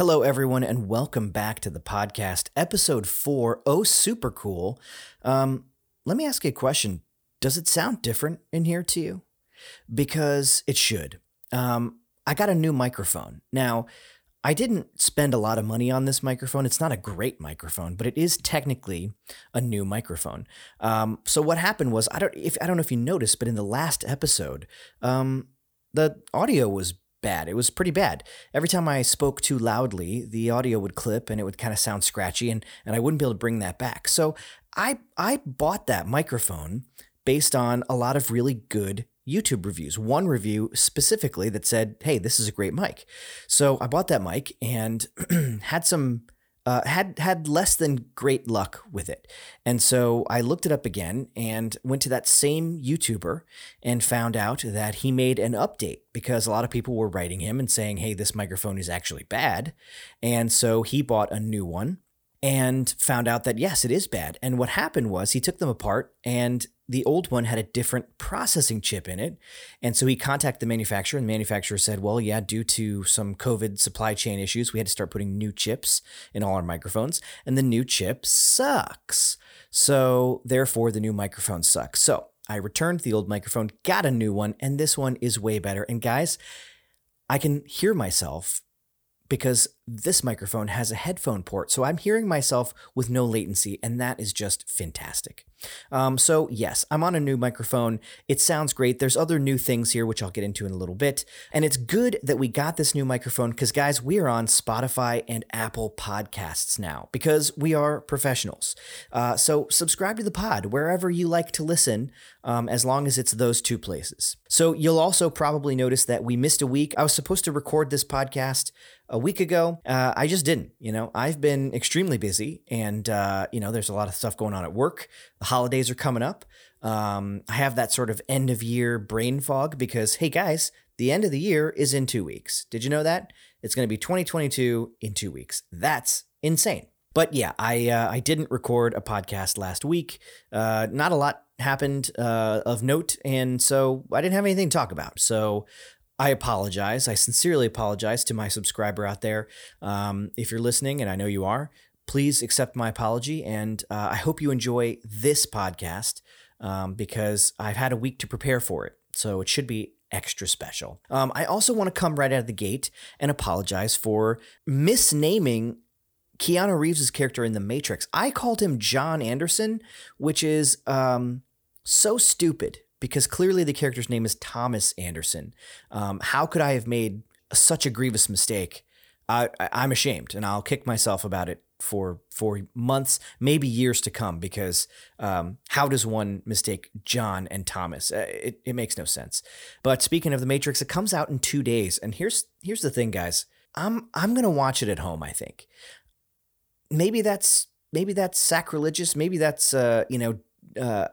Hello, everyone, and welcome back to the podcast, episode four. Oh, super cool. Um, let me ask you a question. Does it sound different in here to you? Because it should. Um, I got a new microphone. Now, I didn't spend a lot of money on this microphone. It's not a great microphone, but it is technically a new microphone. Um, so what happened was I don't if I don't know if you noticed, but in the last episode, um, the audio was bad. It was pretty bad. Every time I spoke too loudly, the audio would clip and it would kind of sound scratchy, and and I wouldn't be able to bring that back. So I I bought that microphone based on a lot of really good YouTube reviews. One review specifically that said, "Hey, this is a great mic." So I bought that mic and had some uh, had had less than great luck with it, and so I looked it up again and went to that same YouTuber and found out that he made an update because a lot of people were writing him and saying, "Hey, this microphone is actually bad," and so he bought a new one and found out that yes, it is bad. And what happened was he took them apart and the old one had a different processing chip in it. And so he contacted the manufacturer, and the manufacturer said, Well, yeah, due to some COVID supply chain issues, we had to start putting new chips in all our microphones, and the new chip sucks. So therefore, the new microphone sucks. So I returned the old microphone, got a new one, and this one is way better. And guys, I can hear myself because this microphone has a headphone port. So I'm hearing myself with no latency, and that is just fantastic. Um, so, yes, I'm on a new microphone. It sounds great. There's other new things here, which I'll get into in a little bit. And it's good that we got this new microphone because, guys, we are on Spotify and Apple podcasts now because we are professionals. Uh, so, subscribe to the pod wherever you like to listen, um, as long as it's those two places. So, you'll also probably notice that we missed a week. I was supposed to record this podcast a week ago. Uh, I just didn't. You know, I've been extremely busy, and uh, you know, there's a lot of stuff going on at work. The holidays are coming up. Um, I have that sort of end of year brain fog because, hey guys, the end of the year is in two weeks. Did you know that? It's going to be 2022 in two weeks. That's insane. But yeah, I uh, I didn't record a podcast last week. Uh, not a lot happened uh, of note, and so I didn't have anything to talk about. So I apologize. I sincerely apologize to my subscriber out there. Um, if you're listening, and I know you are, please accept my apology. And uh, I hope you enjoy this podcast um, because I've had a week to prepare for it. So it should be extra special. Um, I also want to come right out of the gate and apologize for misnaming Keanu Reeves' character in The Matrix. I called him John Anderson, which is um, so stupid because clearly the character's name is Thomas Anderson. Um, how could I have made such a grievous mistake? I, I'm ashamed, and I'll kick myself about it for for months, maybe years to come. Because um, how does one mistake John and Thomas? Uh, it, it makes no sense. But speaking of the Matrix, it comes out in two days, and here's here's the thing, guys. I'm I'm gonna watch it at home. I think maybe that's maybe that's sacrilegious. Maybe that's uh, you know uh,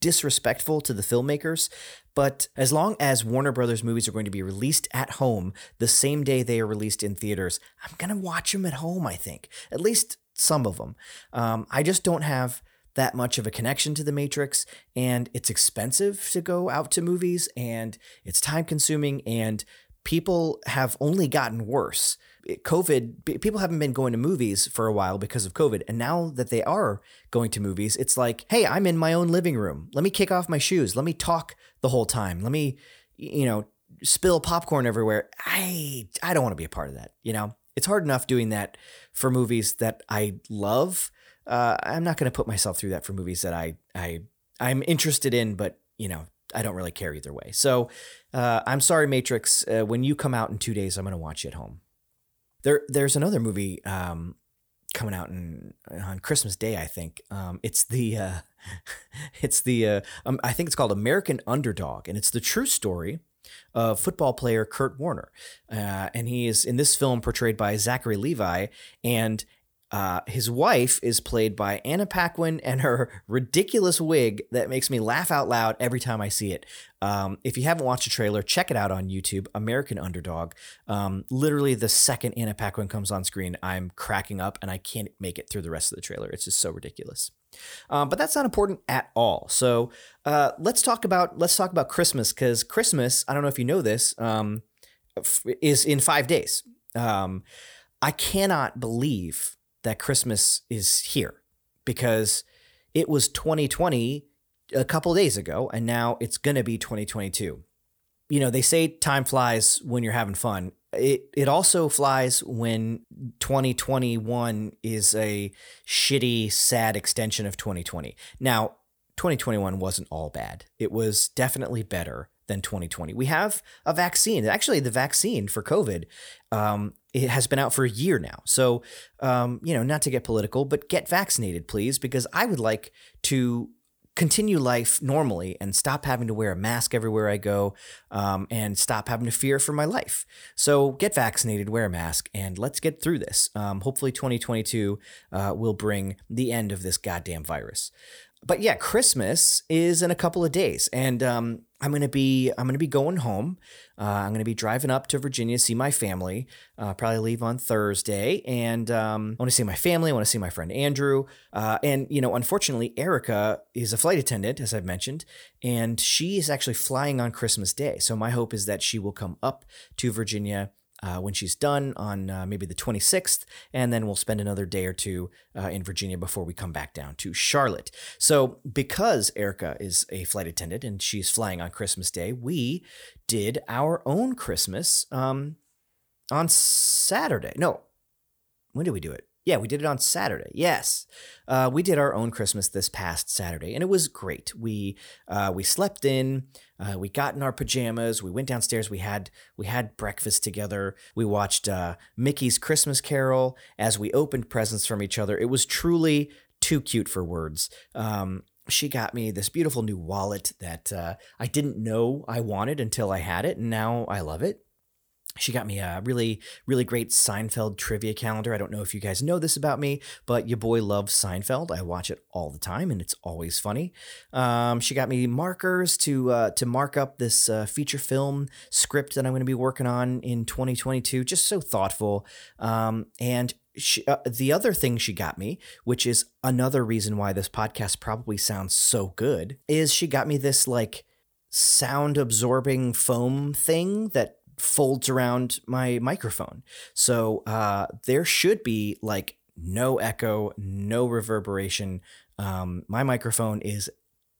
disrespectful to the filmmakers. But as long as Warner Brothers movies are going to be released at home the same day they are released in theaters, I'm going to watch them at home, I think. At least some of them. Um, I just don't have that much of a connection to the Matrix, and it's expensive to go out to movies, and it's time consuming, and people have only gotten worse. COVID, people haven't been going to movies for a while because of COVID. And now that they are going to movies, it's like, hey, I'm in my own living room. Let me kick off my shoes. Let me talk the whole time. Let me, you know, spill popcorn everywhere. I I don't want to be a part of that. You know, it's hard enough doing that for movies that I love. Uh, I'm not going to put myself through that for movies that I I I'm interested in, but you know, I don't really care either way. So uh, I'm sorry, Matrix. Uh, when you come out in two days, I'm going to watch you at home. There, there's another movie um, coming out in, on Christmas Day. I think um, it's the uh, it's the uh, um, I think it's called American Underdog, and it's the true story of football player Kurt Warner, uh, and he is in this film portrayed by Zachary Levi, and uh, his wife is played by Anna Paquin and her ridiculous wig that makes me laugh out loud every time I see it. Um, if you haven't watched the trailer, check it out on YouTube, American Underdog. Um, literally, the second Anna Paquin comes on screen, I'm cracking up and I can't make it through the rest of the trailer. It's just so ridiculous. Um, but that's not important at all. So uh, let's talk about let's talk about Christmas because Christmas, I don't know if you know this, um, is in five days. Um, I cannot believe that Christmas is here because it was 2020 a couple days ago and now it's going to be 2022. You know, they say time flies when you're having fun. It it also flies when 2021 is a shitty sad extension of 2020. Now, 2021 wasn't all bad. It was definitely better than 2020. We have a vaccine. Actually, the vaccine for COVID um, it has been out for a year now. So, um, you know, not to get political, but get vaccinated, please, because I would like to continue life normally and stop having to wear a mask everywhere I go um, and stop having to fear for my life. So get vaccinated, wear a mask, and let's get through this. Um, hopefully, 2022 uh, will bring the end of this goddamn virus but yeah, Christmas is in a couple of days, and um, I'm gonna be I'm gonna be going home. Uh, I'm gonna be driving up to Virginia, to see my family. Uh, probably leave on Thursday, and um, I want to see my family. I want to see my friend Andrew, uh, and you know, unfortunately, Erica is a flight attendant, as I've mentioned, and she is actually flying on Christmas Day. So my hope is that she will come up to Virginia uh, when she's done on uh, maybe the 26th, and then we'll spend another day or two uh, in Virginia before we come back down to Charlotte. So, because Erica is a flight attendant and she's flying on Christmas Day, we did our own Christmas um, on Saturday. No, when did we do it? Yeah, we did it on Saturday. Yes, uh, we did our own Christmas this past Saturday, and it was great. We uh, we slept in, uh, we got in our pajamas, we went downstairs, we had we had breakfast together, we watched uh, Mickey's Christmas Carol as we opened presents from each other. It was truly too cute for words. Um, she got me this beautiful new wallet that uh, I didn't know I wanted until I had it, and now I love it. She got me a really, really great Seinfeld trivia calendar. I don't know if you guys know this about me, but your boy loves Seinfeld. I watch it all the time, and it's always funny. Um, she got me markers to uh, to mark up this uh, feature film script that I'm going to be working on in 2022. Just so thoughtful. Um, and she, uh, the other thing she got me, which is another reason why this podcast probably sounds so good, is she got me this like sound absorbing foam thing that folds around my microphone. So uh, there should be like no echo, no reverberation. Um, my microphone is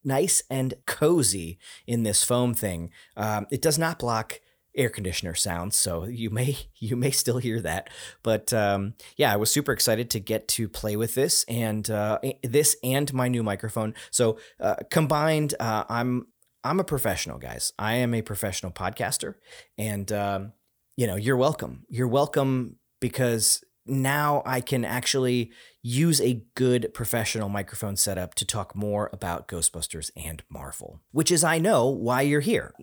nice and cozy in this foam thing. Um, it does not block air conditioner sounds, so you may you may still hear that. But um, yeah, I was super excited to get to play with this and uh, this and my new microphone. So uh, combined, uh, I'm I'm a professional, guys. I am a professional podcaster, and um, you know, you're welcome. You're welcome because now I can actually use a good professional microphone setup to talk more about Ghostbusters and Marvel, which is I know why you're here.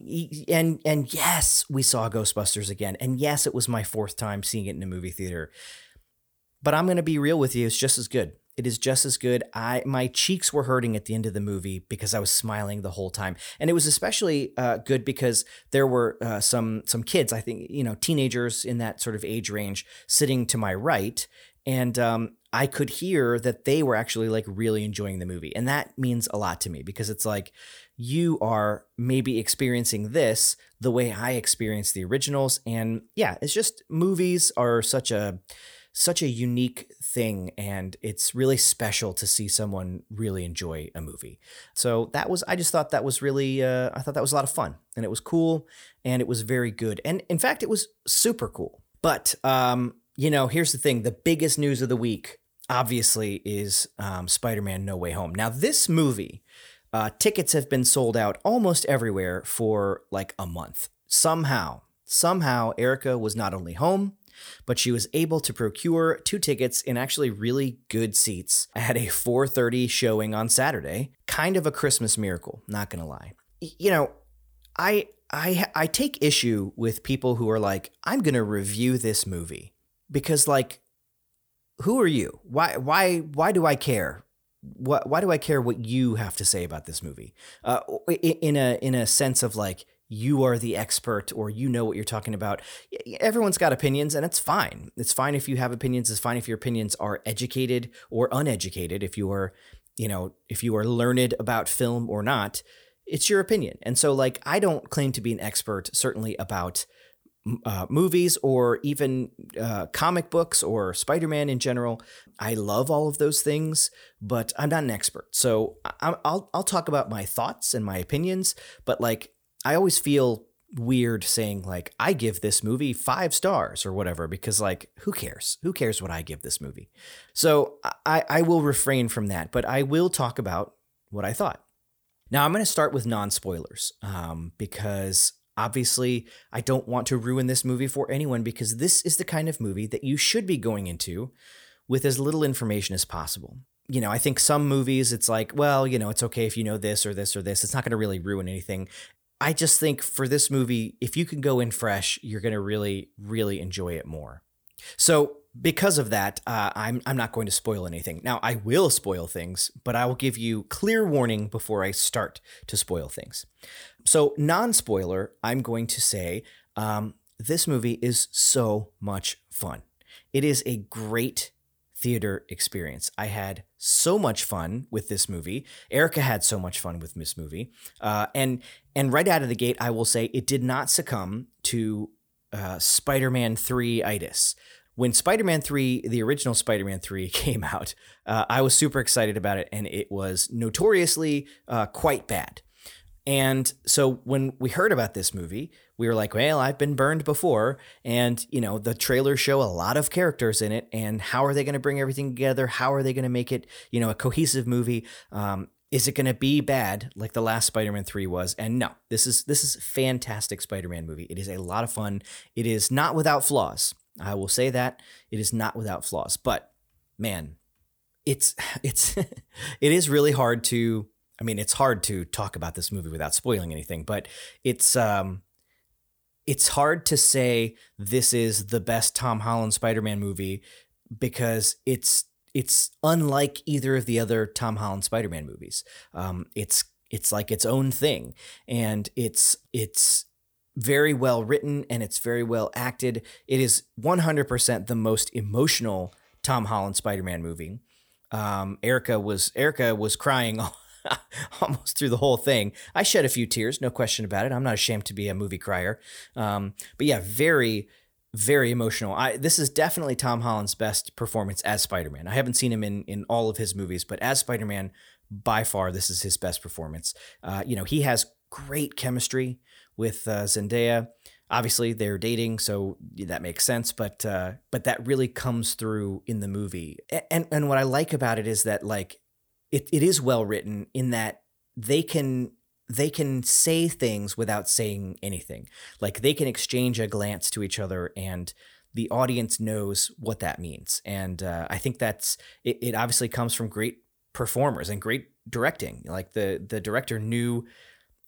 And and yes, we saw Ghostbusters again. And yes, it was my fourth time seeing it in a movie theater. But I'm going to be real with you, it's just as good. It is just as good. I my cheeks were hurting at the end of the movie because I was smiling the whole time, and it was especially uh, good because there were uh, some some kids, I think you know, teenagers in that sort of age range, sitting to my right, and um, I could hear that they were actually like really enjoying the movie, and that means a lot to me because it's like you are maybe experiencing this the way I experienced the originals, and yeah, it's just movies are such a such a unique thing and it's really special to see someone really enjoy a movie. So that was i just thought that was really uh, i thought that was a lot of fun and it was cool and it was very good and in fact it was super cool. But um, you know here's the thing the biggest news of the week obviously is um, spider-man no way home. Now this movie uh, tickets have been sold out almost everywhere for like a month. Somehow somehow erica was not only home but she was able to procure two tickets in actually really good seats at a 4:30 showing on Saturday. Kind of a Christmas miracle, not going to lie. You know, I I I take issue with people who are like, "I'm going to review this movie." Because like who are you? Why why why do I care? What why do I care what you have to say about this movie? Uh, in a in a sense of like you are the expert or you know what you're talking about. Everyone's got opinions and it's fine. It's fine if you have opinions. It's fine if your opinions are educated or uneducated. If you are, you know, if you are learned about film or not, it's your opinion. And so, like, I don't claim to be an expert, certainly about uh, movies or even uh, comic books or Spider Man in general. I love all of those things, but I'm not an expert. So I, I'll I'll talk about my thoughts and my opinions. But like I always feel weird saying like I give this movie five stars or whatever because like who cares? Who cares what I give this movie? So I I will refrain from that, but I will talk about what I thought. Now I'm going to start with non spoilers um, because Obviously, I don't want to ruin this movie for anyone because this is the kind of movie that you should be going into with as little information as possible. You know, I think some movies, it's like, well, you know, it's okay if you know this or this or this. It's not going to really ruin anything. I just think for this movie, if you can go in fresh, you're going to really, really enjoy it more. So, because of that, uh, I'm I'm not going to spoil anything. Now, I will spoil things, but I will give you clear warning before I start to spoil things. So, non spoiler, I'm going to say um, this movie is so much fun. It is a great theater experience. I had so much fun with this movie. Erica had so much fun with this movie, uh, and and right out of the gate, I will say it did not succumb to uh, Spider-Man three itis. When Spider-Man three, the original Spider-Man three came out, uh, I was super excited about it, and it was notoriously uh, quite bad. And so when we heard about this movie, we were like, well, I've been burned before. And, you know, the trailers show a lot of characters in it. And how are they going to bring everything together? How are they going to make it, you know, a cohesive movie? Um, is it going to be bad like the last Spider-Man 3 was? And no, this is this is fantastic Spider-Man movie. It is a lot of fun. It is not without flaws. I will say that. It is not without flaws. But man, it's it's it is really hard to I mean, it's hard to talk about this movie without spoiling anything, but it's um, it's hard to say this is the best Tom Holland Spider-Man movie because it's it's unlike either of the other Tom Holland Spider-Man movies. Um, it's it's like its own thing, and it's it's very well written and it's very well acted. It is 100% the most emotional Tom Holland Spider-Man movie. Um, Erica was Erica was crying almost through the whole thing. I shed a few tears, no question about it. I'm not ashamed to be a movie crier. Um, but yeah, very, very emotional. I this is definitely Tom Holland's best performance as Spider-Man. I haven't seen him in in all of his movies, but as Spider-Man, by far, this is his best performance. Uh, you know, he has great chemistry with uh, Zendaya. Obviously, they're dating, so that makes sense. But uh, but that really comes through in the movie. And and what I like about it is that like it, it is well written in that they can they can say things without saying anything. Like they can exchange a glance to each other and the audience knows what that means. And uh, I think that's it, it obviously comes from great performers and great directing. Like the the director knew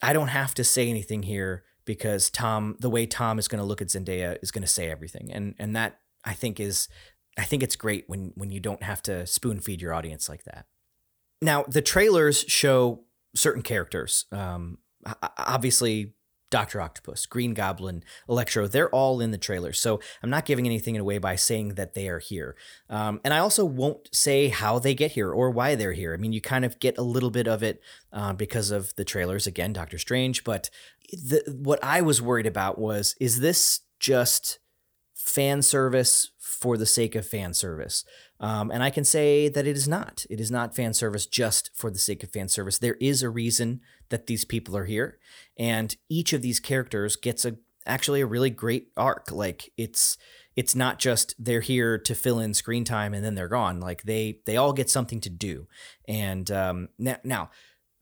I don't have to say anything here because Tom the way Tom is going to look at Zendaya is going to say everything. And and that I think is I think it's great when when you don't have to spoon feed your audience like that. Now, the trailers show certain characters. Um, obviously, Doctor Octopus, Green Goblin, Electro, they're all in the trailer. So I'm not giving anything away by saying that they are here. Um, and I also won't say how they get here or why they're here. I mean, you kind of get a little bit of it uh, because of the trailers. Again, Doctor Strange. But the, what I was worried about was is this just fan service for the sake of fan service? Um, and I can say that it is not. It is not fan service just for the sake of fan service. There is a reason that these people are here, and each of these characters gets a actually a really great arc. Like it's it's not just they're here to fill in screen time and then they're gone. Like they they all get something to do. And um, now, now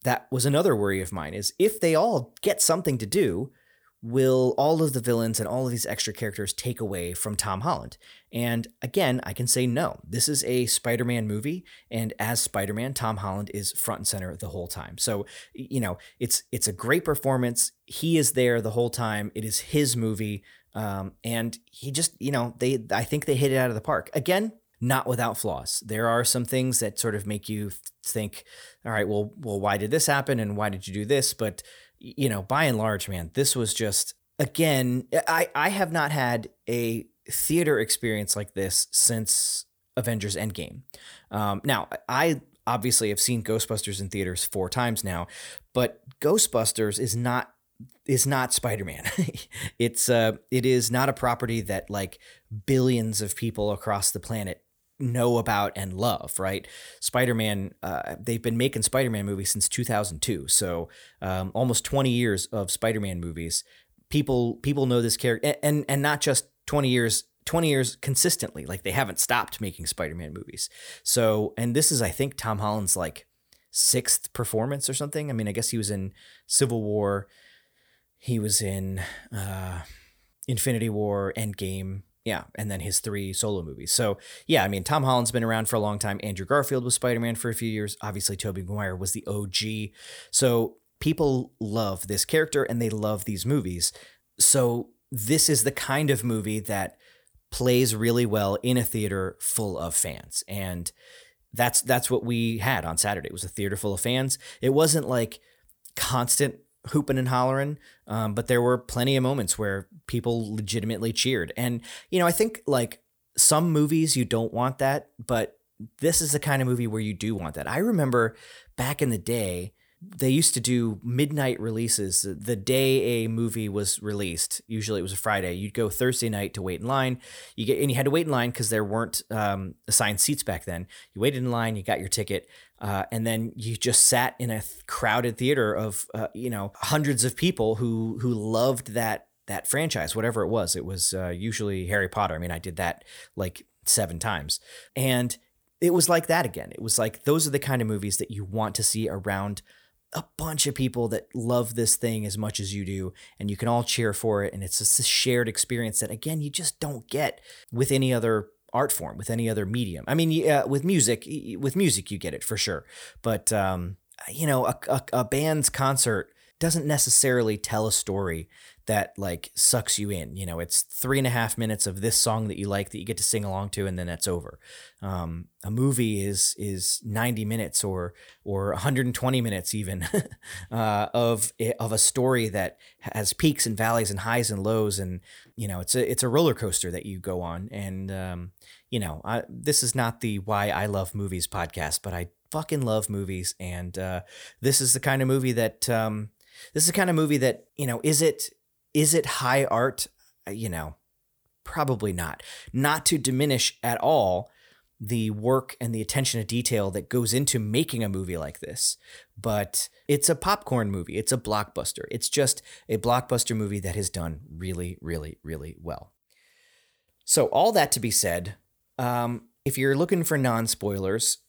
that was another worry of mine is if they all get something to do, will all of the villains and all of these extra characters take away from Tom Holland? And again, I can say no. This is a Spider Man movie, and as Spider Man, Tom Holland is front and center the whole time. So, you know, it's it's a great performance. He is there the whole time. It is his movie. Um, and he just, you know, they I think they hit it out of the park. Again, not without flaws. There are some things that sort of make you think, all right, well, well, why did this happen and why did you do this? But you know, by and large, man, this was just again, I I have not had a theater experience like this since Avengers Endgame. Um, now, I obviously have seen Ghostbusters in theaters four times now, but Ghostbusters is not is not Spider-Man. it's uh it is not a property that like billions of people across the planet know about and love, right? Spider-Man uh, they've been making Spider-Man movies since 2002. So, um, almost 20 years of Spider-Man movies. People people know this character and, and and not just 20 years 20 years consistently. Like they haven't stopped making Spider-Man movies. So, and this is I think Tom Holland's like sixth performance or something. I mean, I guess he was in Civil War he was in uh, Infinity War, Endgame, yeah, and then his three solo movies. So yeah, I mean, Tom Holland's been around for a long time. Andrew Garfield was Spider Man for a few years. Obviously, Tobey Maguire was the OG. So people love this character and they love these movies. So this is the kind of movie that plays really well in a theater full of fans and that's that's what we had on Saturday. It was a theater full of fans. It wasn't like constant hooping and hollering, um, but there were plenty of moments where people legitimately cheered. And, you know, I think like some movies you don't want that, but this is the kind of movie where you do want that. I remember back in the day, they used to do midnight releases the day a movie was released usually it was a friday you'd go thursday night to wait in line you get and you had to wait in line because there weren't um, assigned seats back then you waited in line you got your ticket uh, and then you just sat in a th- crowded theater of uh, you know hundreds of people who who loved that that franchise, whatever it was. It was uh, usually Harry Potter. I mean, I did that like seven times, and it was like that again. It was like those are the kind of movies that you want to see around a bunch of people that love this thing as much as you do and you can all cheer for it and it's just this shared experience that again you just don't get with any other art form with any other medium. I mean, yeah, with music, with music you get it for sure, but um, you know, a, a, a band's concert doesn't necessarily tell a story that like sucks you in. You know, it's three and a half minutes of this song that you like that you get to sing along to, and then that's over. Um, a movie is is ninety minutes or or one hundred and twenty minutes even uh, of of a story that has peaks and valleys and highs and lows, and you know, it's a it's a roller coaster that you go on. And um, you know, I, this is not the why I love movies podcast, but I fucking love movies, and uh, this is the kind of movie that. Um, this is the kind of movie that you know is it is it high art? Uh, you know, probably not. Not to diminish at all the work and the attention to detail that goes into making a movie like this. But it's a popcorn movie, it's a blockbuster. It's just a blockbuster movie that has done really, really, really well. So, all that to be said, um, if you're looking for non spoilers,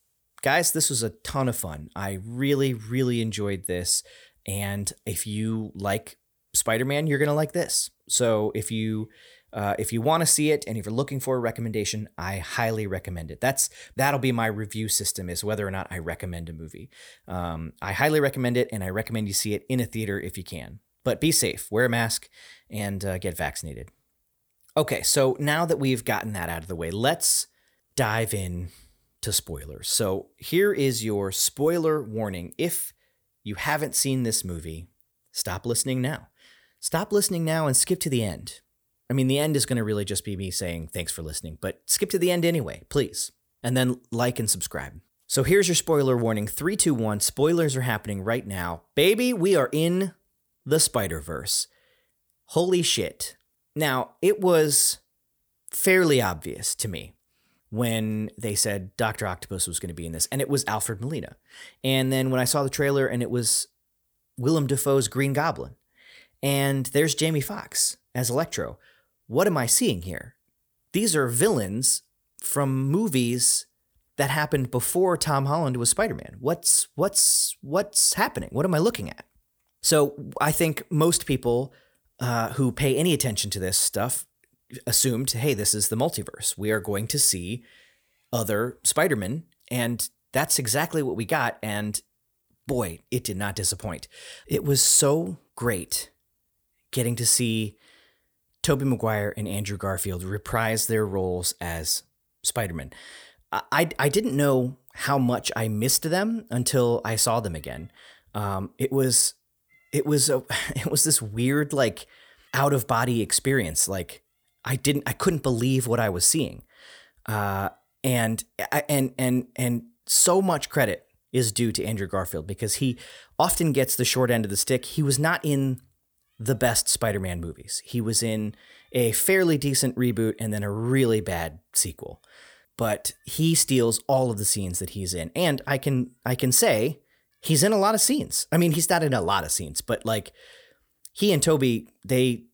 guys, this was a ton of fun. I really, really enjoyed this. And if you like Spider-Man, you're gonna like this. So if you uh, if you want to see it and if you're looking for a recommendation, I highly recommend it. That's that'll be my review system is whether or not I recommend a movie. Um, I highly recommend it, and I recommend you see it in a theater if you can. But be safe, wear a mask, and uh, get vaccinated. Okay, so now that we've gotten that out of the way, let's dive in to spoilers. So here is your spoiler warning. If you haven't seen this movie, stop listening now stop listening now and skip to the end. I mean, the end is going to really just be me saying thanks for listening, but skip to the end anyway, please. And then like and subscribe. So here's your spoiler warning 321 spoilers are happening right now. Baby, we are in the Spider Verse. Holy shit. Now, it was fairly obvious to me when they said Dr. Octopus was going to be in this, and it was Alfred Molina. And then when I saw the trailer and it was Willem Dafoe's Green Goblin, and there's Jamie Foxx as Electro. What am I seeing here? These are villains from movies that happened before Tom Holland was Spider-Man. What's what's what's happening? What am I looking at? So I think most people uh, who pay any attention to this stuff assumed, hey, this is the multiverse. We are going to see other Spider-Man, and that's exactly what we got. And boy, it did not disappoint. It was so great getting to see Tobey Maguire and Andrew Garfield reprise their roles as Spider-Man. I, I didn't know how much I missed them until I saw them again. Um, it was it was a it was this weird like out of body experience. Like I didn't I couldn't believe what I was seeing, uh, and and and and so much credit is due to Andrew Garfield because he often gets the short end of the stick. He was not in the best Spider-Man movies. He was in a fairly decent reboot and then a really bad sequel. But he steals all of the scenes that he's in. And I can I can say he's in a lot of scenes. I mean, he's not in a lot of scenes, but like he and Tobey, they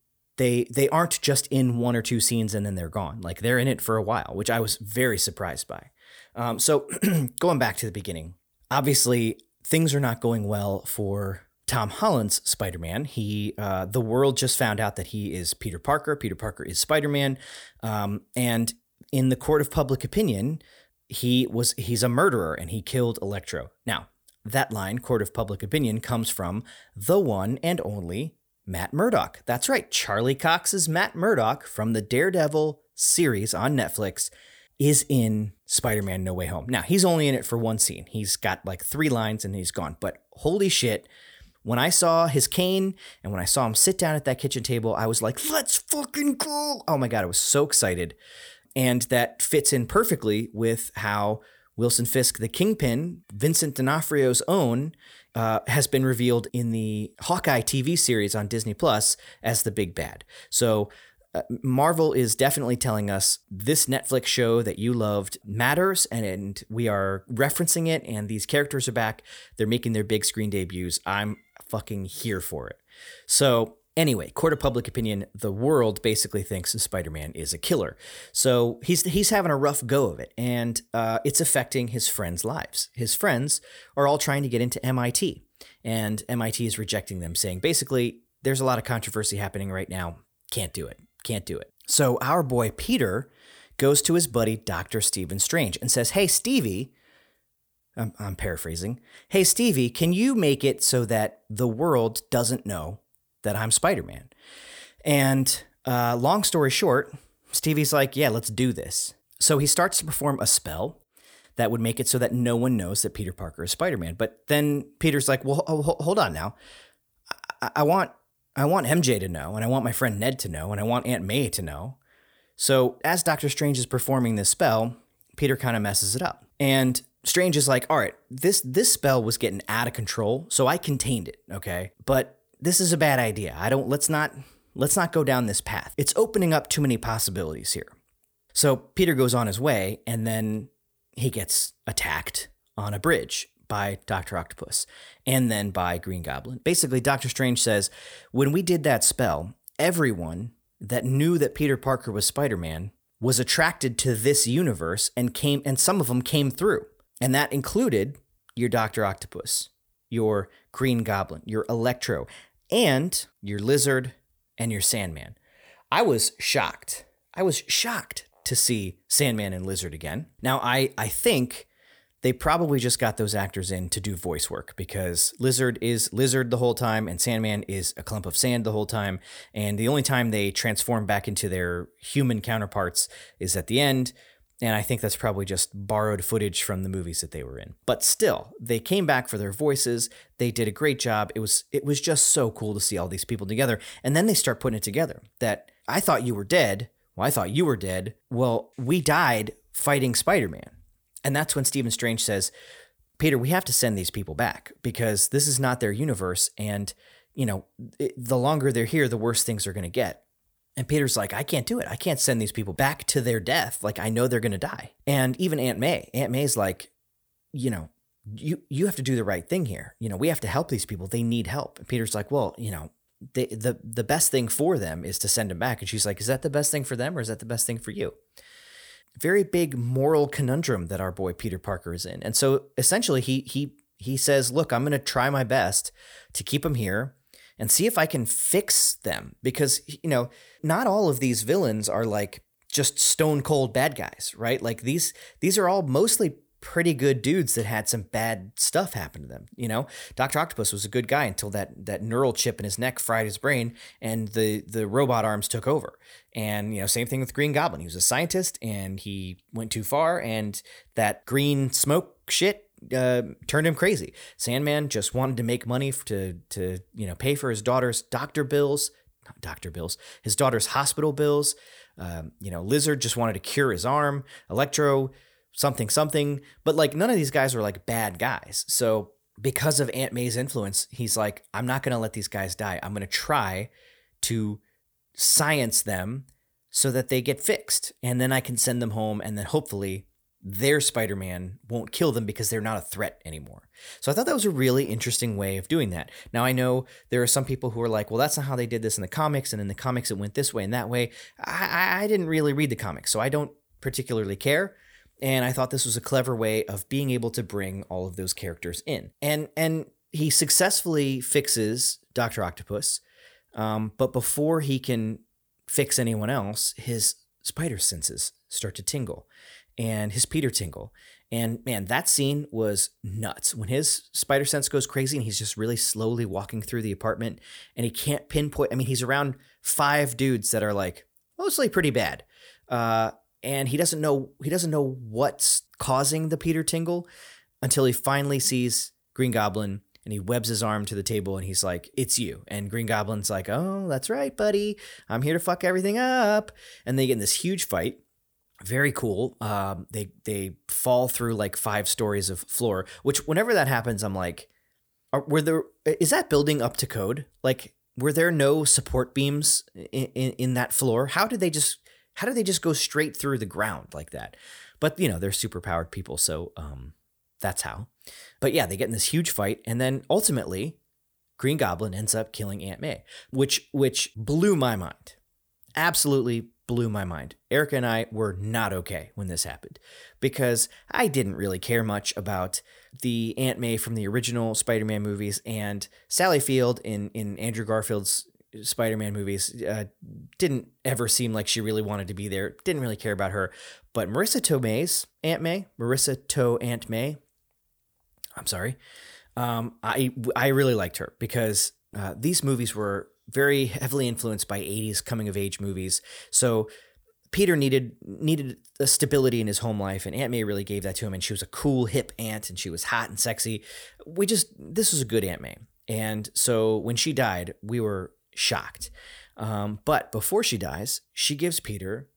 they they aren't just in one or two scenes and then they're gone. Like they're in it for a while, which I was very surprised by. Um, so going back to the beginning, obviously things are not going well for Tom Holland's Spider Man. He, uh, the world just found out that he is Peter Parker. Peter Parker is Spider Man, um, and in the court of public opinion, he was he's a murderer and he killed Electro. Now that line, court of public opinion, comes from the one and only Matt Murdock. That's right, Charlie Cox's Matt Murdock from the Daredevil series on Netflix is in Spider Man No Way Home. Now, he's only in it for one scene. He's got like three lines and he's gone. But holy shit, when I saw his cane and when I saw him sit down at that kitchen table, I was like, let's fucking go. Oh my God, I was so excited. And that fits in perfectly with how Wilson Fisk, the kingpin, Vincent D'Onofrio's own, uh, has been revealed in the Hawkeye TV series on Disney Plus as the big bad. So uh, Marvel is definitely telling us this Netflix show that you loved matters, and, and we are referencing it, and these characters are back. They're making their big screen debuts. I'm fucking here for it. So Anyway, court of public opinion, the world basically thinks Spider-Man is a killer. So he's he's having a rough go of it, and uh, it's affecting his friends' lives. His friends are all trying to get into MIT, and MIT is rejecting them, saying basically there's a lot of controversy happening right now. Can't do it. Can't do it. So our boy Peter goes to his buddy Dr. Stephen Strange and says, "Hey Stevie." I'm, I'm paraphrasing. Hey, Stevie, can you make it so that the world doesn't know that I'm Spider Man. And uh, long story short, Stevie's like, yeah, let's do this. So he starts to perform a spell that would make it so that no one knows that Peter Parker is Spider Man. But then Peter's like, well, hold on now. I-, I want I want MJ to know, and I want my friend Ned to know, and I want Aunt May to know. So as Doctor Strange is performing this spell, Peter kind of messes it up. And Strange is like, all right, this this spell was getting out of control, so I contained it, okay? But this is a bad idea. I don't let's not let's not go down this path. It's opening up too many possibilities here. So Peter goes on his way and then he gets attacked on a bridge by Dr. Octopus and then by Green Goblin. Basically, Doctor Strange says, when we did that spell, everyone that knew that Peter Parker was Spider-Man was attracted to this universe and came and some of them came through. And that included your Dr. Octopus, your Green Goblin, your Electro, and your lizard and your Sandman. I was shocked. I was shocked to see Sandman and Lizard again. Now, I, I think they probably just got those actors in to do voice work because Lizard is Lizard the whole time and Sandman is a clump of sand the whole time. And the only time they transform back into their human counterparts is at the end and I think that's probably just borrowed footage from the movies that they were in. But still, they came back for their voices. They did a great job. It was it was just so cool to see all these people together. And then they start putting it together that I thought you were dead. Well, I thought you were dead. Well, we died fighting Spider-Man. And that's when Stephen Strange says, "Peter, we have to send these people back because this is not their universe and, you know, it, the longer they're here, the worse things are going to get." And Peter's like, I can't do it. I can't send these people back to their death. Like I know they're going to die. And even Aunt May, Aunt May's like, you know, you you have to do the right thing here. You know, we have to help these people. They need help. And Peter's like, well, you know, they, the the best thing for them is to send them back. And she's like, is that the best thing for them or is that the best thing for you? Very big moral conundrum that our boy Peter Parker is in. And so essentially he he he says, look, I'm going to try my best to keep them here and see if I can fix them because you know not all of these villains are like just stone cold bad guys, right? Like these these are all mostly pretty good dudes that had some bad stuff happen to them. You know, Doctor Octopus was a good guy until that that neural chip in his neck fried his brain, and the the robot arms took over. And you know, same thing with Green Goblin. He was a scientist, and he went too far, and that green smoke shit uh, turned him crazy. Sandman just wanted to make money to to you know pay for his daughter's doctor bills, doctor bills, his daughter's hospital bills. Um, you know, Lizard just wanted to cure his arm. Electro, something something. But like none of these guys are like bad guys. So because of Aunt May's influence, he's like, I'm not to let these guys die. I'm to try to science them so that they get fixed. And then I can send them home. And then hopefully their Spider Man won't kill them because they're not a threat anymore. So I thought that was a really interesting way of doing that. Now, I know there are some people who are like, well, that's not how they did this in the comics. And in the comics, it went this way and that way. I, I didn't really read the comics, so I don't particularly care. And I thought this was a clever way of being able to bring all of those characters in. And and he successfully fixes Doctor Octopus, um, but before he can fix anyone else, his spider senses start to tingle, and his Peter tingle. And man, that scene was nuts. When his spider sense goes crazy and he's just really slowly walking through the apartment and he can't pinpoint. I mean, he's around five dudes that are like mostly pretty bad. Uh, and he doesn't know he doesn't know what's causing the Peter tingle until he finally sees Green Goblin and he webs his arm to the table and he's like, "It's you." And Green Goblin's like, "Oh, that's right, buddy. I'm here to fuck everything up." And they get in this huge fight. Very cool. Um, they they fall through like five stories of floor. Which whenever that happens, I'm like, are, were there is that building up to code? Like, were there no support beams in, in, in that floor? How did they just how did they just go straight through the ground like that? But you know, they're super powered people, so um, that's how. But yeah, they get in this huge fight, and then ultimately, Green Goblin ends up killing Aunt May, which which blew my mind. Absolutely blew my mind. Erica and I were not okay when this happened because I didn't really care much about the Aunt May from the original Spider-Man movies and Sally Field in in Andrew Garfield's Spider-Man movies uh, didn't ever seem like she really wanted to be there. Didn't really care about her. But Marisa Tomei's Aunt May, Marissa To Aunt May, I'm sorry, um, I I really liked her because uh, these movies were very heavily influenced by 80s coming of age movies. So Peter needed needed a stability in his home life, and Aunt May really gave that to him. And she was a cool, hip aunt, and she was hot and sexy. We just this was a good Aunt May. And so when she died, we were shocked. Um, but before she dies, she gives Peter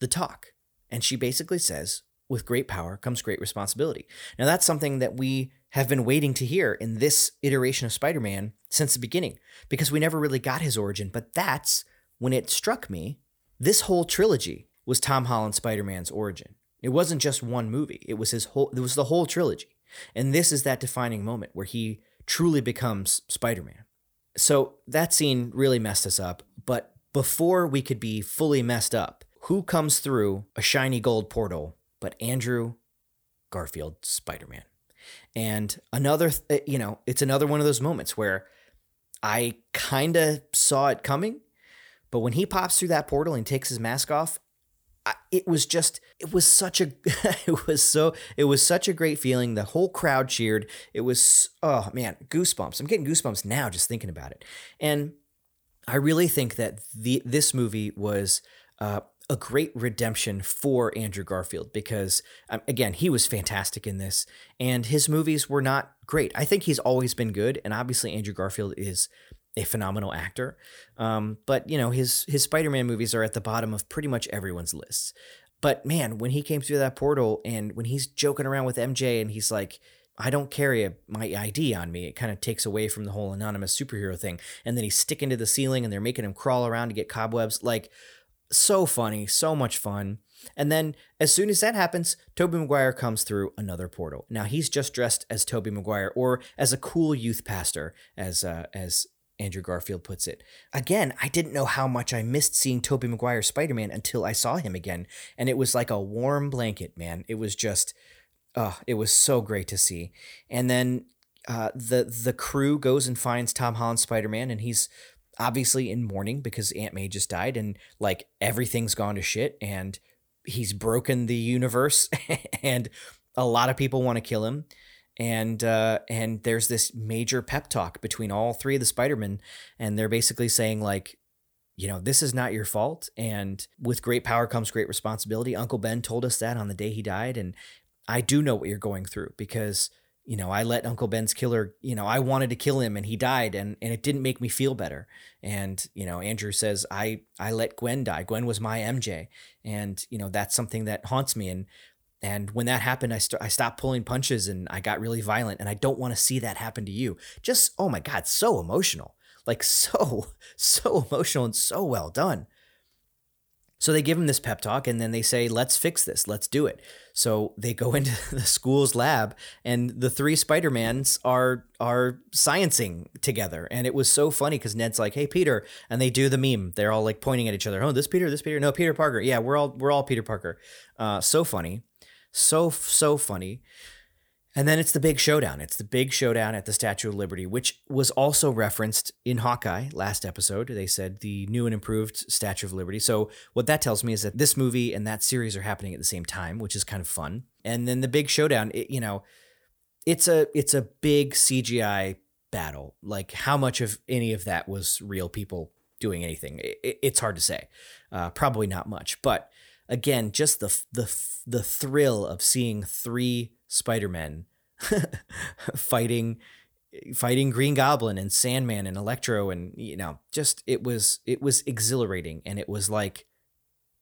the talk. And she basically says, with great power comes great responsibility. Now, that's something that we have been waiting to hear in this iteration of Spider Man since the beginning, because we never really got his origin. But that's when it struck me this whole trilogy was Tom Holland Spider Man's origin. It wasn't just one movie, it was his whole, it was the whole trilogy. And this is that defining moment where he truly becomes Spider Man. So that scene really messed us up. But before we could be fully messed up, who comes through a shiny gold portal but Andrew Garfield Spider Man? And another, th- you know, it's another one of those moments where I kind of saw it coming, but when he pops through that portal and takes his mask off, it was just it was such a it was so it was such a great feeling. The whole crowd cheered. It was oh man goosebumps. I'm getting goosebumps now just thinking about it. And i really think that the this movie was uh, a great redemption for andrew garfield because um, again he was fantastic in this and his movies were not great i think he's always been good and obviously andrew garfield is a phenomenal actor. Um, but you know, his his Spider-Man movies are at the bottom of pretty much everyone's lists. But man, when he came through that portal and when he's joking around with MJ and he's like, I don't carry a, my ID on me. It kind of takes away from the whole anonymous superhero thing. And then he's sticking to the ceiling and they're making him crawl around to get cobwebs. Like, so funny, so much fun. And then as soon as that happens, Tobey Maguire comes through another portal. Now he's just dressed as Tobey Maguire or as a cool youth pastor, as uh, as Andrew Garfield puts it. Again, I didn't know how much I missed seeing Tobey Maguire Spider-Man until I saw him again. And it was like a warm blanket, man. It was just oh, it was so great to see. And then uh, the the crew goes and finds Tom Holland Spider-Man and he's obviously in mourning because Aunt May just died and like everything's gone to shit and he's broken the universe and a lot of people want to kill him and uh, and there's this major pep talk between all three of the Spider-Men, and they're basically saying like, you know, this is not your fault, and with great power comes great responsibility. Uncle Ben told us that on the day he died, and I do know what you're going through because you know I let Uncle Ben's killer, you know, I wanted to kill him, and he died, and and it didn't make me feel better. And you know, Andrew says I I let Gwen die. Gwen was my MJ, and you know that's something that haunts me, and And when that happened, I, st- I stopped pulling punches and I got really violent. And I don't want to see that happen to you. Just, oh my God, so emotional. Like, so, so emotional and so well done. So they give him this pep talk and then they say, let's fix this, let's do it. So they go into the school's lab and the three Spider-Mans are are sciencing together. And it was so funny because Ned's like, hey Peter, and they do the meme. They're all like pointing at each other. Oh, this Peter, this Peter. No, Peter Parker. Yeah, we're all we're all Peter Parker. Uh, so funny. So so funny. And then it's the big showdown. It's the big showdown at the Statue of Liberty, which was also referenced in Hawkeye last episode. They said the new and improved Statue of Liberty. So, what that tells me is that this movie and that series are happening at the same time, which is kind of fun. And then the big showdown, it, you know, it's a it's a big CGI battle. Like how much of any of that was real people doing anything? It, it's hard to say. Uh, probably not much, but again, just the the the thrill of seeing three Spider-Men fighting fighting Green Goblin and Sandman and Electro and you know, just it was it was exhilarating. And it was like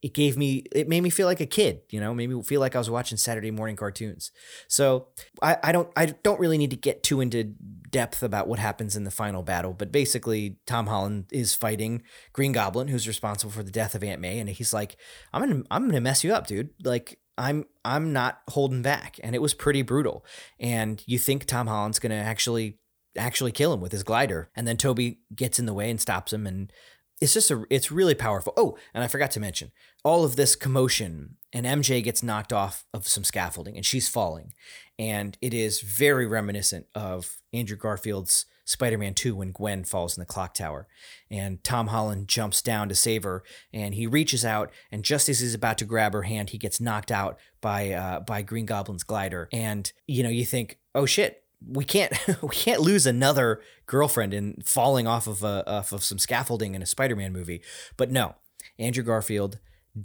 it gave me it made me feel like a kid you know made me feel like i was watching saturday morning cartoons. So I, I don't i don't really need to get too into depth about what happens in the final battle but basically tom holland is fighting green goblin who's responsible for the death of aunt may. And he's like i'm gonna i'm gonna mess you up dude. Like i'm i'm not holding back and it was pretty brutal and you think tom holland's gonna actually actually kill him with his glider and then Tobey gets in the way and stops him and it's just a it's really powerful. Oh, and I forgot to mention all of this commotion and MJ gets knocked off of some scaffolding and she's falling. And it is very reminiscent of Andrew Garfield's Spider-Man 2 when Gwen falls in the clock tower and Tom Holland jumps down to save her and he reaches out and just as he's about to grab her hand he gets knocked out by uh, by Green Goblin's glider and you know you think oh shit we can't we can't lose another girlfriend in falling off of a, off of some scaffolding in a Spider-Man movie. But no, Andrew Garfield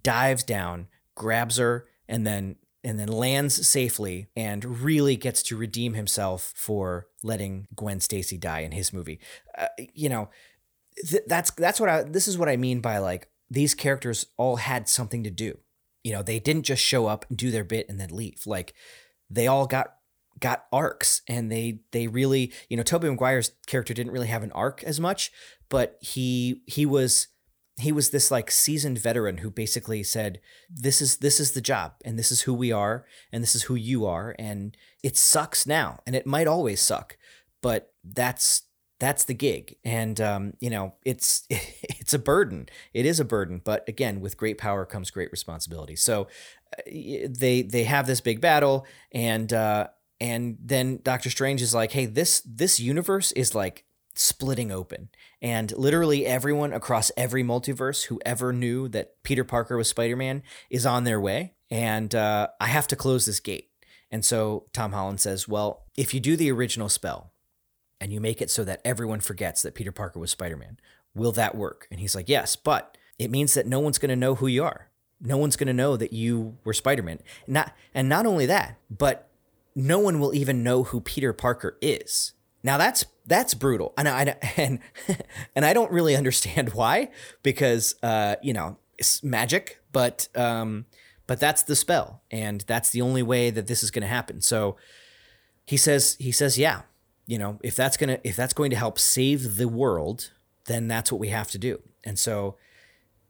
dives down, grabs her, and then and then lands safely and really gets to redeem himself for letting Gwen Stacy die in his movie. Uh, you know, th- that's that's what I this is what I mean by like these characters all had something to do. You know, they didn't just show up and do their bit and then leave. Like they all got got arcs and they they really you know Tobey Maguire's character didn't really have an arc as much but he he was he was this like seasoned veteran who basically said this is this is the job and this is who we are and this is who you are and it sucks now and it might always suck but that's that's the gig. And um, you know it's it's a burden. It is a burden but again with great power comes great responsibility. So uh, they they have this big battle and uh, and then Doctor Strange is like, "Hey, this this universe is like splitting open, and literally everyone across every multiverse who ever knew that Peter Parker was Spider Man is on their way, and uh, I have to close this gate." And so Tom Holland says, "Well, if you do the original spell, and you make it so that everyone forgets that Peter Parker was Spider Man, will that work?" And he's like, "Yes, but." It means that no one's going to know who you are. No one's going to know that you were Spider-Man. Not and not only that, but no one will even know who Peter Parker is. Now that's that's brutal, and I and and I don't really understand why because uh, you know it's magic, but um, but that's the spell, and that's the only way that this is going to happen. So he says he says yeah, you know if that's gonna if that's going to help save the world, then that's what we have to do. And so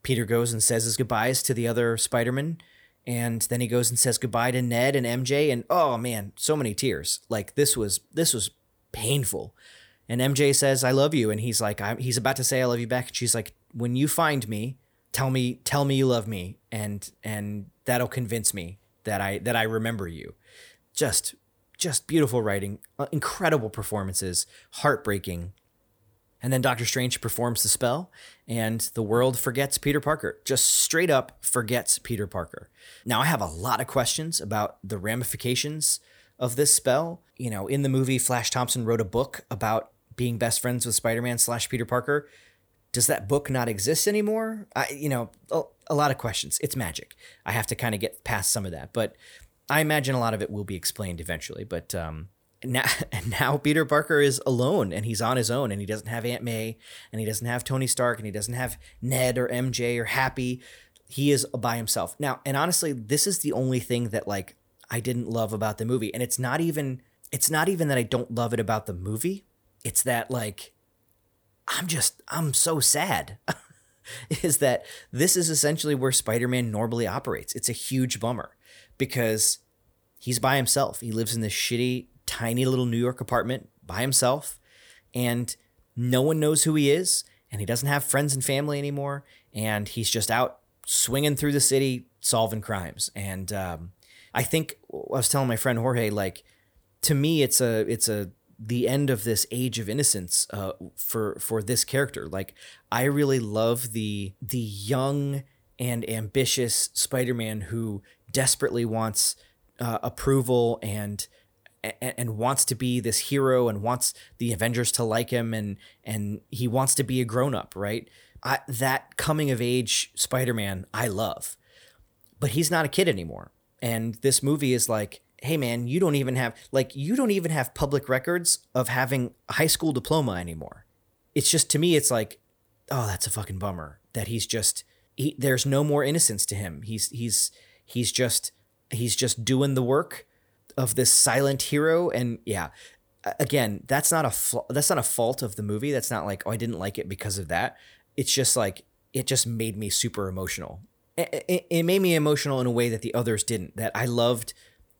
Peter goes and says his goodbyes to the other Spider-Man and then he goes and says goodbye to Ned and MJ and oh man, so many tears. Like this was this was painful. And MJ says I love you and he's like he's about to say I love you back and she's like when you find me, tell me tell me you love me and and that'll convince me that I that I remember you. Just just beautiful writing, uh, incredible performances, heartbreaking. And then Doctor Strange performs the spell, and the world forgets Peter Parker. Just straight up forgets Peter Parker. Now, I have a lot of questions about the ramifications of this spell. You know, in the movie, Flash Thompson wrote a book about being best friends with Spider Man slash Peter Parker. Does that book not exist anymore? I, you know, a, a lot of questions. It's magic. I have to kind of get past some of that, but I imagine a lot of it will be explained eventually. But um, now, now Peter Parker is alone and he's on his own and he doesn't have Aunt May and he doesn't have Tony Stark and he doesn't have Ned or MJ or Happy. He is by himself. Now, and honestly, this is the only thing that like I didn't love about the movie. And it's not even it's not even that I don't love it about the movie. It's that like I'm just I'm so sad. is that this is essentially where Spider-Man normally operates. It's a huge bummer because he's by himself. He lives in this shitty tiny little New York apartment by himself and no one knows who he is and he doesn't have friends and family anymore and he's just out swinging through the city solving crimes and um, i think i was telling my friend jorge like to me it's a it's a the end of this age of innocence uh, for for this character like i really love the the young and ambitious spider-man who desperately wants uh, approval and and, wants to be this hero and wants the Avengers to like him and and he wants to be a grown up, right? I, that coming of age Spider-Man I love. But he's not a kid anymore. And this movie is like, hey man, you don't even have like you don't even have public records of having a high school diploma anymore. It's just to me it's like, oh, that's a fucking bummer that he's just he, there's no more innocence to him. He's he's he's just he's just doing the work of this silent hero and yeah again that's not a fl- that's not a fault of the movie that's not like oh i didn't like it because of that it's just like it just made me super emotional it, it, it made me emotional in a way that the others didn't that i loved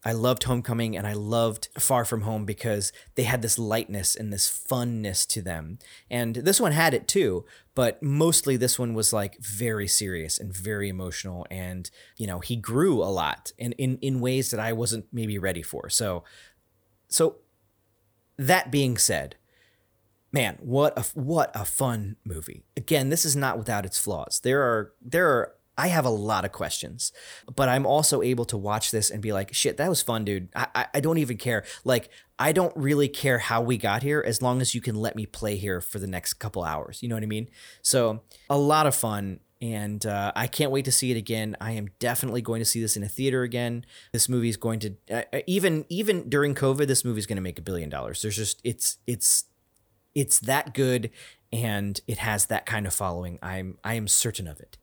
I loved Homecoming and I loved Far From Home because they had this lightness and this funness to them. And this one had it too, but mostly this one was like very serious and very emotional. And, you know, he grew a lot and in, in ways that I wasn't maybe ready for. So, so that being said, man, what a what a fun movie. Again, this is not without its flaws. There are there are I have a lot of questions, but I'm also able to watch this and be like, shit, that was fun, dude. I, I, I, don't even care. Like, I don't really care how we got here as long as you can let me play here for the next couple hours. You know what I mean? So, a lot of fun. And uh, I can't wait to see it again. I am definitely going to see this in a theater again. This movie is going to uh, uh even even during COVID, this movie is going to make a billion dollars. There's just it's it's it's that good, and it has that kind of following. I'm I am certain of it.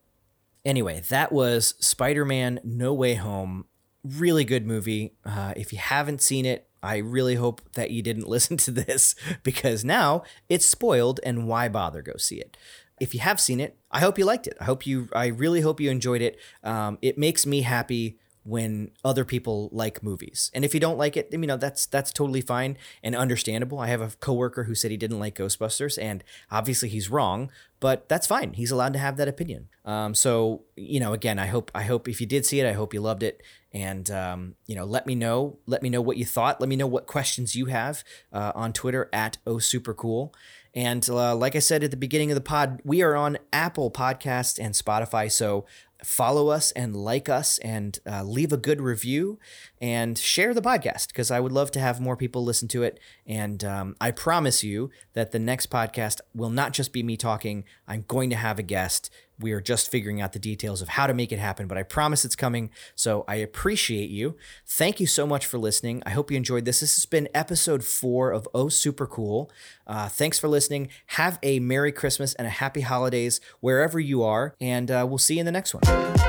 Anyway, that was Spider Man No Way Home. Really good movie. Uh, if you haven't seen it, I really hope that you didn't listen to this because now it's spoiled and why bother go see it. If you have seen it, I hope you liked it. I hope you, I really hope you enjoyed it. Um, it makes me happy when other people like movies. And if you don't like it, you know, that's that's totally fine and understandable. I have a coworker who said he didn't like Ghostbusters and obviously he's wrong, but that's fine. He's allowed to have that opinion. Um, so, you know, again, I hope I hope if you did see it, I hope you loved it and um, you know, let me know, let me know what you thought. Let me know what questions you have uh, on Twitter at oh super cool. And uh, like I said at the beginning of the pod, we are on Apple Podcast and Spotify. So follow us and like us and uh, leave a good review and share the podcast because I would love to have more people listen to it. And um, I promise you that the next podcast will not just be me talking, I'm going to have a guest. We are just figuring out the details of how to make it happen, but I promise it's coming. So I appreciate you. Thank you so much for listening. I hope you enjoyed this. This has been episode four of Oh Super Cool. Uh, thanks for listening. Have a Merry Christmas and a Happy Holidays wherever you are, and uh, we'll see you in the next one.